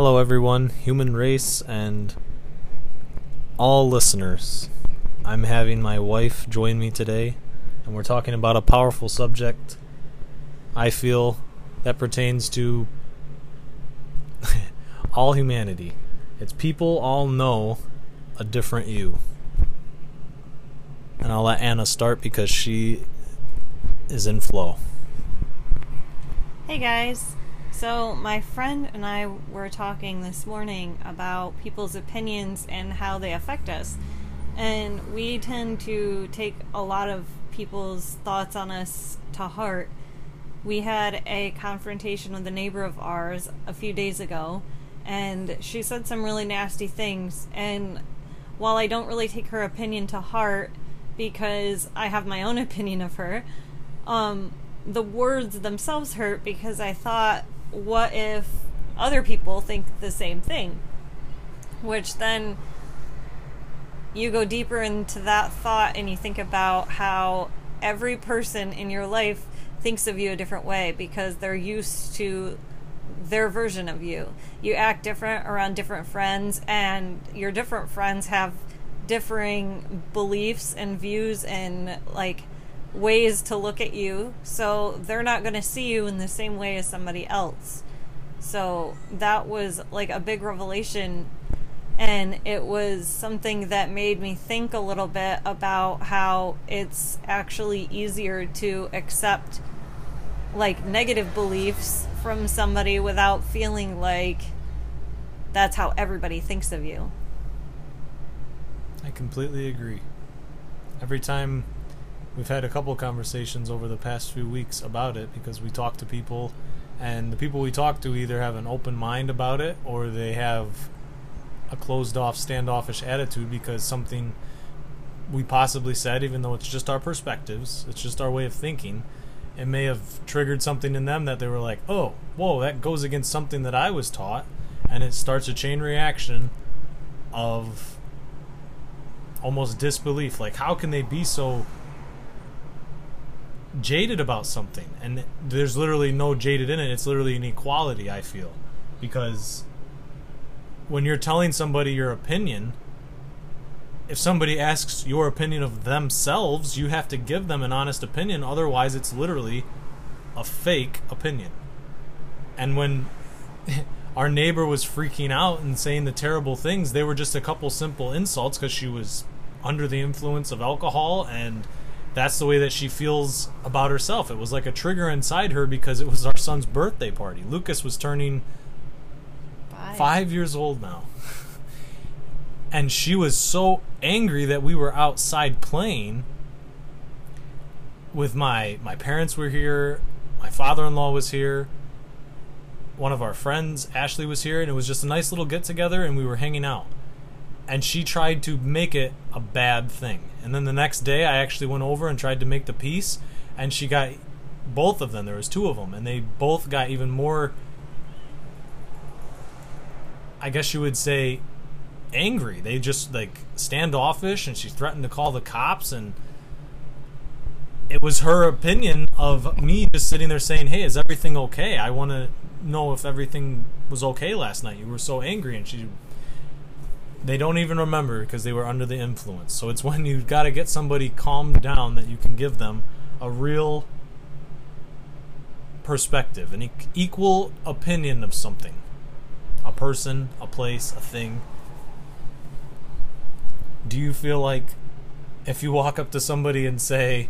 Hello, everyone, human race, and all listeners. I'm having my wife join me today, and we're talking about a powerful subject I feel that pertains to all humanity. It's people all know a different you. And I'll let Anna start because she is in flow. Hey guys. So, my friend and I were talking this morning about people's opinions and how they affect us. And we tend to take a lot of people's thoughts on us to heart. We had a confrontation with a neighbor of ours a few days ago, and she said some really nasty things. And while I don't really take her opinion to heart because I have my own opinion of her, um, the words themselves hurt because I thought what if other people think the same thing? Which then you go deeper into that thought and you think about how every person in your life thinks of you a different way because they're used to their version of you. You act different around different friends, and your different friends have differing beliefs and views and like ways to look at you, so they're not going to see you in the same way as somebody else. So that was like a big revelation, and it was something that made me think a little bit about how it's actually easier to accept like negative beliefs from somebody without feeling like that's how everybody thinks of you. I completely agree. Every time we've had a couple conversations over the past few weeks about it because we talk to people and the people we talk to either have an open mind about it or they have a closed off standoffish attitude because something we possibly said even though it's just our perspectives it's just our way of thinking it may have triggered something in them that they were like oh whoa that goes against something that i was taught and it starts a chain reaction of almost disbelief. Like how can they be so jaded about something and there's literally no jaded in it. It's literally an equality i feel because when you're telling somebody your opinion if somebody asks your opinion of themselves you have to give them an honest opinion. Otherwise it's literally a fake opinion. And when our neighbor was freaking out and saying the terrible things they were just a couple simple insults because she was under the influence of alcohol and that's the way that she feels about herself. It was like a trigger inside her because it was our son's birthday party. Lucas was turning five, five years old now. and she was so angry that we were outside playing with my my parents were here, my father-in-law was here, one of our friends, Ashley was here and it was just a nice little get together and we were hanging out and she tried to make it a bad thing. And then the next day, I actually went over and tried to make the peace, and she got both of them. There was two of them, and they both got even more. I guess you would say angry. They just like standoffish, and she threatened to call the cops. And it was her opinion of me just sitting there saying, "Hey, is everything okay? I want to know if everything was okay last night. You were so angry." And she they don't even remember because they were under the influence. So it's when you've got to get somebody calmed down that you can give them a real perspective, an equal opinion of something a person, a place, a thing. Do you feel like if you walk up to somebody and say,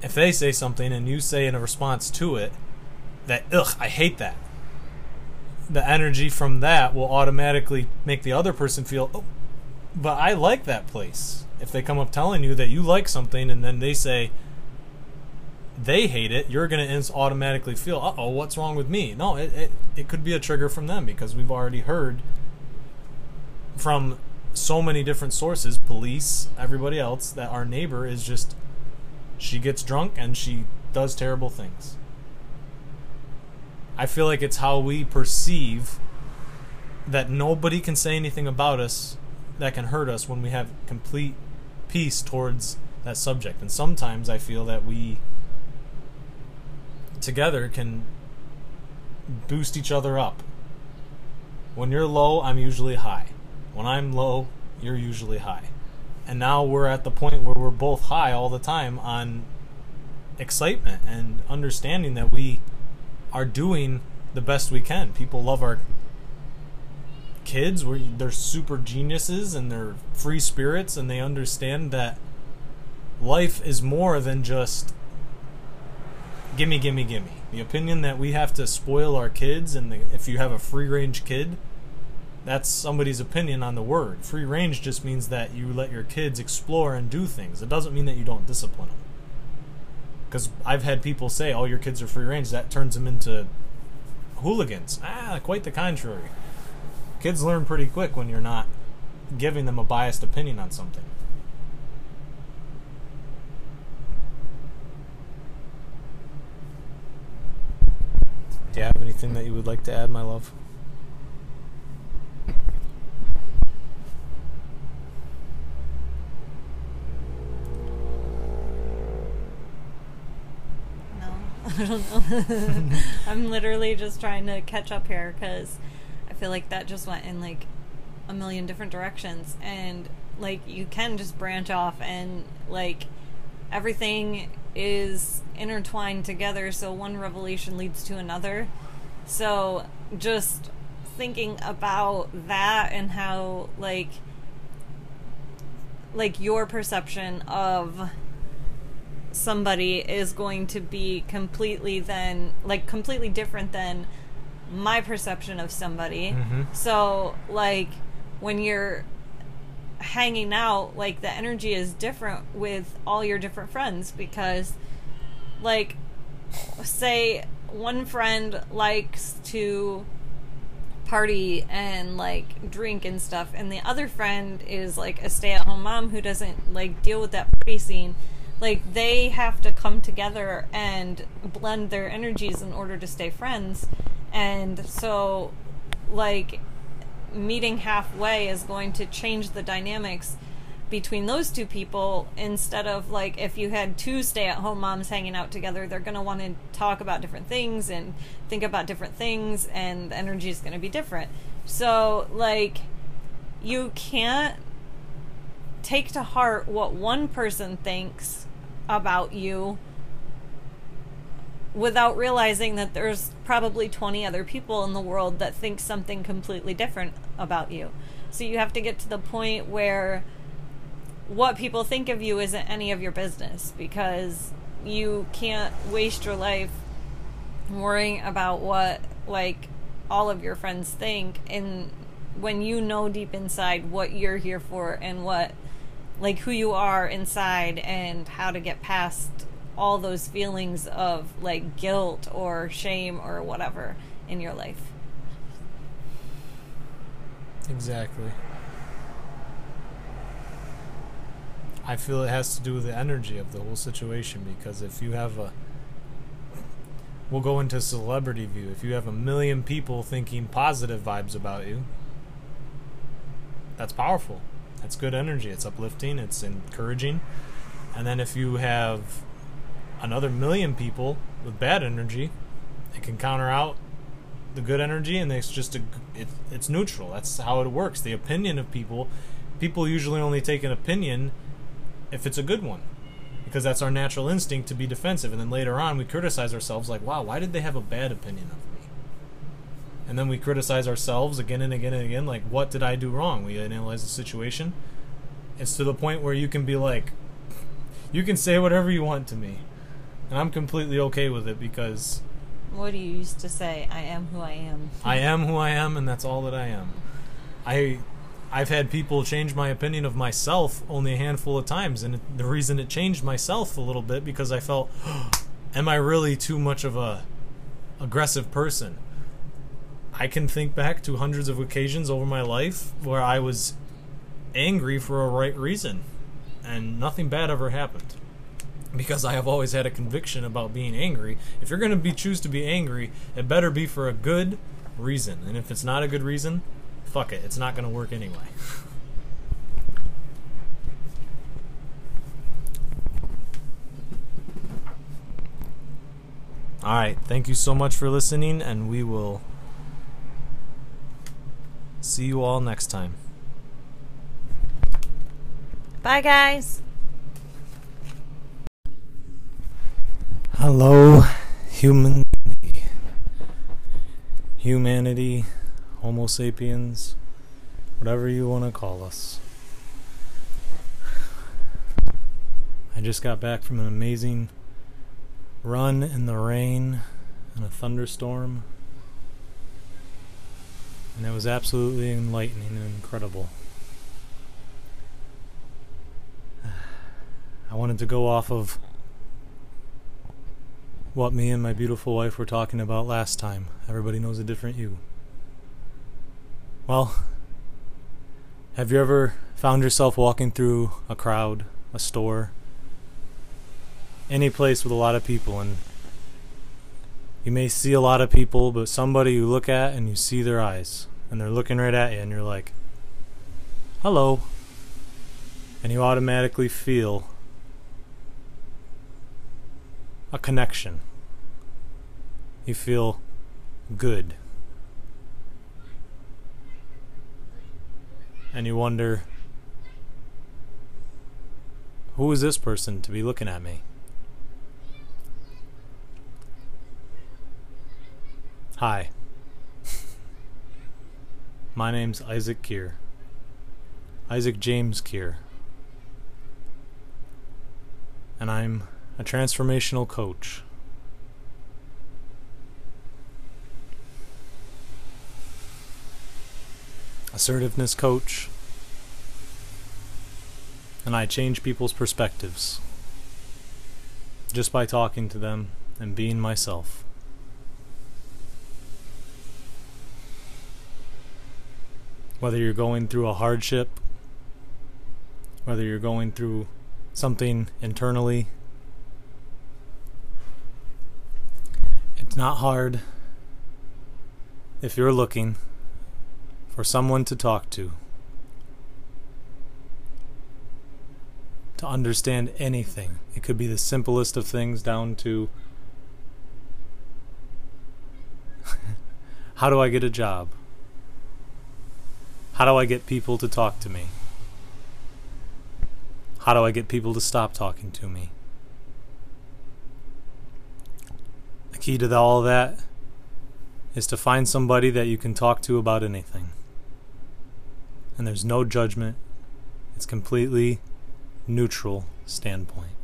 if they say something and you say in a response to it, that, ugh, I hate that the energy from that will automatically make the other person feel, oh, but I like that place. If they come up telling you that you like something and then they say they hate it, you're going to automatically feel, uh oh, what's wrong with me? No, it, it, it could be a trigger from them because we've already heard from so many different sources police, everybody else that our neighbor is just, she gets drunk and she does terrible things. I feel like it's how we perceive that nobody can say anything about us that can hurt us when we have complete peace towards that subject. And sometimes I feel that we together can boost each other up. When you're low, I'm usually high. When I'm low, you're usually high. And now we're at the point where we're both high all the time on excitement and understanding that we are doing the best we can. People love our kids. We're, they're super geniuses and they're free spirits and they understand that life is more than just gimme, gimme, gimme. The opinion that we have to spoil our kids and the, if you have a free range kid, that's somebody's opinion on the word. Free range just means that you let your kids explore and do things. It doesn't mean that you don't discipline them. Because I've had people say, "Oh, your kids are free range." That turns them into hooligans. Ah, quite the contrary. Kids learn pretty quick when you're not giving them a biased opinion on something. Do you have anything that you would like to add, my love? No, I don't know. I'm literally just trying to catch up here because I feel like that just went in like a million different directions, and like you can just branch off and like everything is intertwined together, so one revelation leads to another. So just thinking about that and how like like your perception of somebody is going to be completely then like completely different than my perception of somebody. Mhm. So like when you're hanging out, like the energy is different with all your different friends because like say one friend likes to party and like drink and stuff and the other friend is like a stay-at-home mom who doesn't like deal with that party scene like they have to come together and blend their energies in order to stay friends. And so like meeting halfway is going to change the dynamics between those two people instead of like if you had two stay-at-home moms hanging out together they're going to want to talk about different things and think about different things and the energy is going to be different. So like you can't take to heart what one person thinks about you without realizing that there's probably 20 other people in the world that think something completely different about you. So you have to get to the point where what people think of you isn't any of your business because you can't waste your life worrying about what like all of your friends think and when you know deep inside what you're here for and what like who you are inside and how to get past all those feelings of like guilt or shame or whatever in your life. Exactly. I feel it has to do with the energy of the whole situation because if you have a we'll go into celebrity view. If you have a million people thinking positive vibes about you, that's powerful. That's good energy. It's uplifting, it's encouraging. And then if you have another million people with bad energy, it can counter out the good energy and it's just a it, it's neutral. That's how it works. The opinion of people, people usually only take an opinion if it's a good one. Because that's our natural instinct to be defensive and then later on we criticize ourselves like, "Wow, why did they have a bad opinion of me?" And then we criticize ourselves again and again and again like, "What did I do wrong?" We analyze the situation. It's to the point where you can be like you can say whatever you want to me. And I'm completely okay with it because What do you used to say? I am who I am. I am who I am, and that's all that I am. I, I've had people change my opinion of myself only a handful of times, and the reason it changed myself a little bit because I felt, am I really too much of a aggressive person? I can think back to hundreds of occasions over my life where I was angry for a right reason, and nothing bad ever happened because I have always had a conviction about being angry. If you're going to be choose to be angry, it better be for a good reason. And if it's not a good reason, fuck it. It's not going to work anyway. All right. Thank you so much for listening, and we will see you all next time. Bye, guys. Hello, human. Humanity, Homo sapiens, whatever you want to call us. I just got back from an amazing run in the rain and a thunderstorm, and it was absolutely enlightening and incredible. I wanted to go off of what me and my beautiful wife were talking about last time. Everybody knows a different you. Well, have you ever found yourself walking through a crowd, a store, any place with a lot of people, and you may see a lot of people, but somebody you look at and you see their eyes, and they're looking right at you, and you're like, hello. And you automatically feel a connection. You feel good. And you wonder who is this person to be looking at me? Hi. My name's Isaac Keir. Isaac James Keir. And I'm a transformational coach. Assertiveness coach. And I change people's perspectives just by talking to them and being myself. Whether you're going through a hardship, whether you're going through something internally It's not hard if you're looking for someone to talk to, to understand anything. It could be the simplest of things down to how do I get a job? How do I get people to talk to me? How do I get people to stop talking to me? The key to all that is to find somebody that you can talk to about anything. And there's no judgment. It's completely neutral standpoint.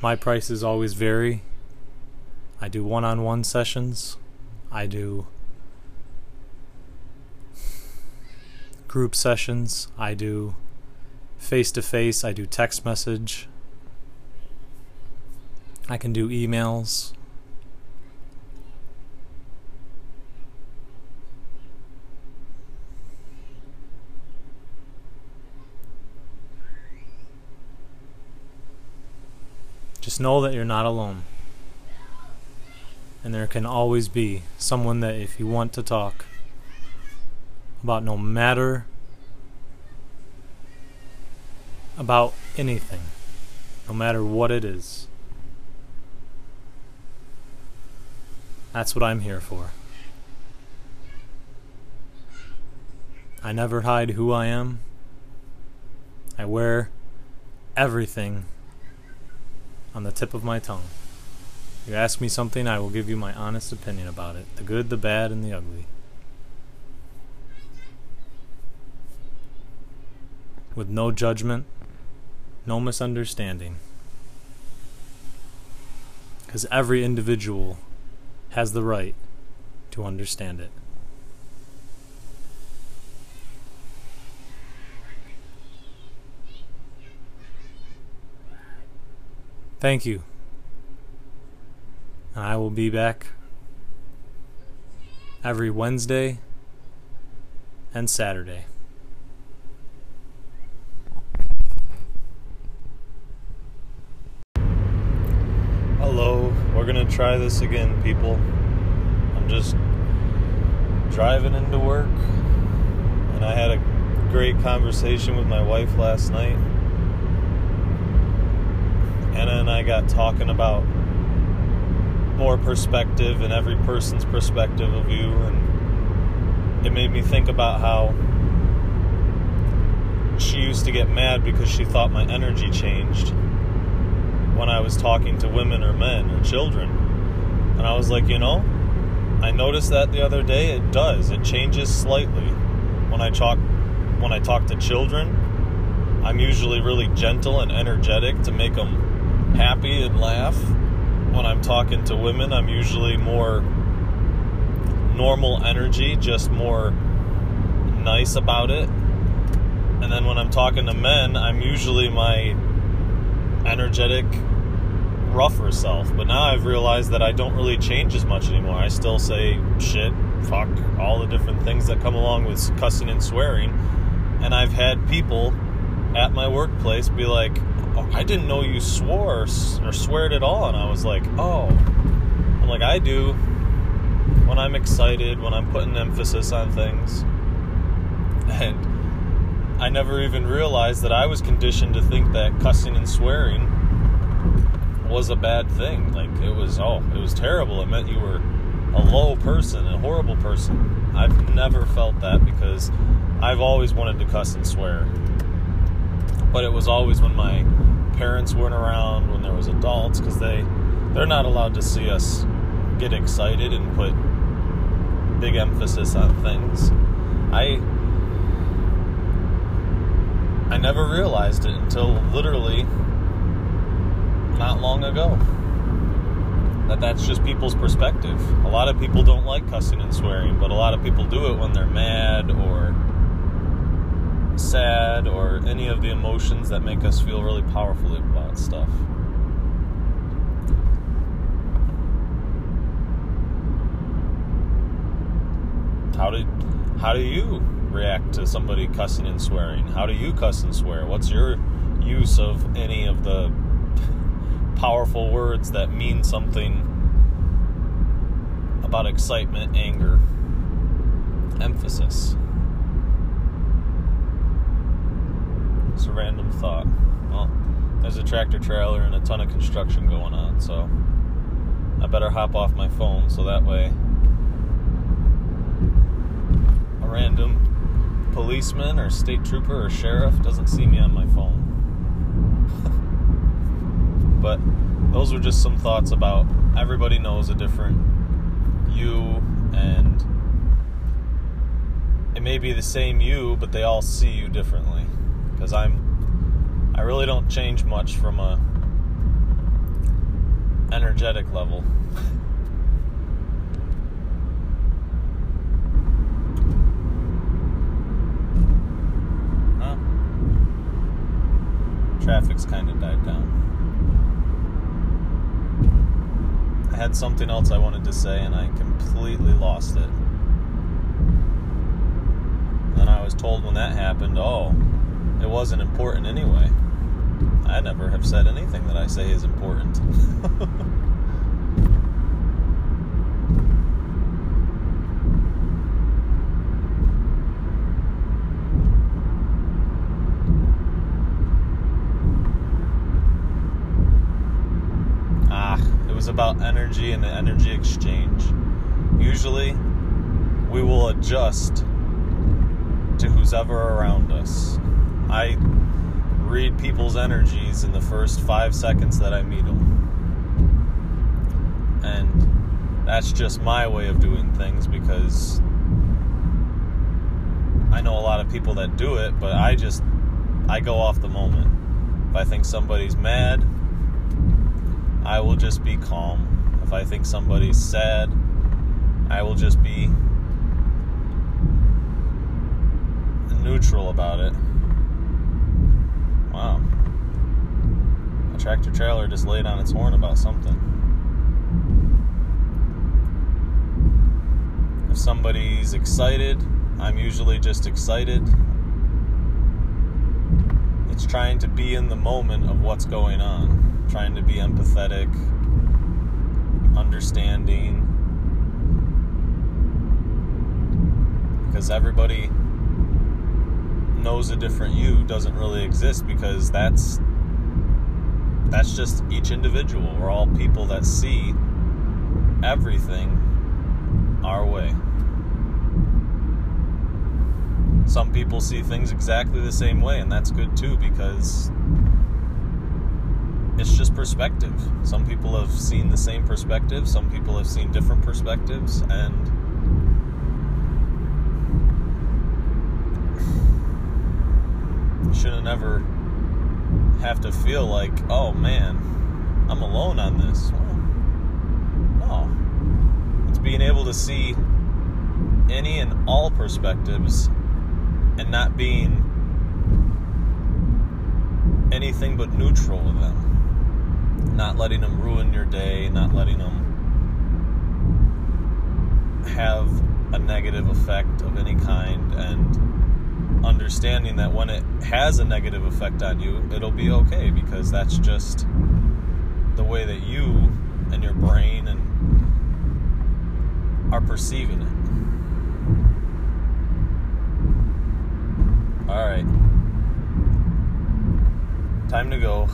My prices always vary. I do one-on-one sessions. I do group sessions. I do face to face. I do text message. I can do emails. Just know that you're not alone. And there can always be someone that if you want to talk about no matter about anything, no matter what it is. That's what I'm here for. I never hide who I am. I wear everything on the tip of my tongue. You ask me something, I will give you my honest opinion about it the good, the bad, and the ugly. With no judgment, no misunderstanding. Because every individual has the right to understand it. Thank you. And I will be back every Wednesday and Saturday. We're gonna try this again, people. I'm just driving into work, and I had a great conversation with my wife last night. Anna and I got talking about more perspective and every person's perspective of you and it made me think about how she used to get mad because she thought my energy changed when I was talking to women or men or children. And I was like, you know, I noticed that the other day it does. It changes slightly. When I talk when I talk to children, I'm usually really gentle and energetic to make them happy and laugh. When I'm talking to women, I'm usually more normal energy, just more nice about it. And then when I'm talking to men, I'm usually my energetic, rougher self. But now I've realized that I don't really change as much anymore. I still say shit, fuck, all the different things that come along with cussing and swearing. And I've had people at my workplace be like, oh, I didn't know you swore or sweared at all. And I was like, oh. I'm like, I do when I'm excited, when I'm putting emphasis on things. And I never even realized that I was conditioned to think that cussing and swearing was a bad thing. Like, it was, oh, it was terrible. It meant you were a low person, a horrible person. I've never felt that because I've always wanted to cuss and swear. But it was always when my parents weren't around, when there was adults, because they they're not allowed to see us get excited and put big emphasis on things. I I never realized it until literally not long ago. That that's just people's perspective. A lot of people don't like cussing and swearing, but a lot of people do it when they're mad or sad or any of the emotions that make us feel really powerfully about stuff. How did how do you react to somebody cussing and swearing? How do you cuss and swear? What's your use of any of the powerful words that mean something about excitement, anger, emphasis? It's a random thought. Well, there's a tractor trailer and a ton of construction going on, so I better hop off my phone so that way a random policeman or state trooper or sheriff doesn't see me on my phone. but those are just some thoughts about everybody knows a different you and it may be the same you, but they all see you differently because I'm I really don't change much from a energetic level. huh? Traffic's kind of died down. I had something else I wanted to say and I completely lost it. And I was told when that happened, oh, it wasn't important anyway. I never have said anything that I say is important. ah, it was about energy and the energy exchange. Usually, we will adjust to who's ever around us. I read people's energies in the first five seconds that I meet them. And that's just my way of doing things because I know a lot of people that do it, but I just I go off the moment. If I think somebody's mad, I will just be calm. If I think somebody's sad, I will just be neutral about it. Wow. A tractor trailer just laid on its horn about something. If somebody's excited, I'm usually just excited. It's trying to be in the moment of what's going on, trying to be empathetic, understanding. Because everybody knows a different you doesn't really exist because that's that's just each individual. We're all people that see everything our way. Some people see things exactly the same way, and that's good too because it's just perspective. Some people have seen the same perspective, some people have seen different perspectives, and shouldn't ever have to feel like, oh man, I'm alone on this. Well, no. It's being able to see any and all perspectives and not being anything but neutral with them not letting them ruin your day, not letting them have a negative effect of any kind, and understanding that when it has a negative effect on you, it'll be okay because that's just the way that you and your brain and are perceiving it. All right. Time to go.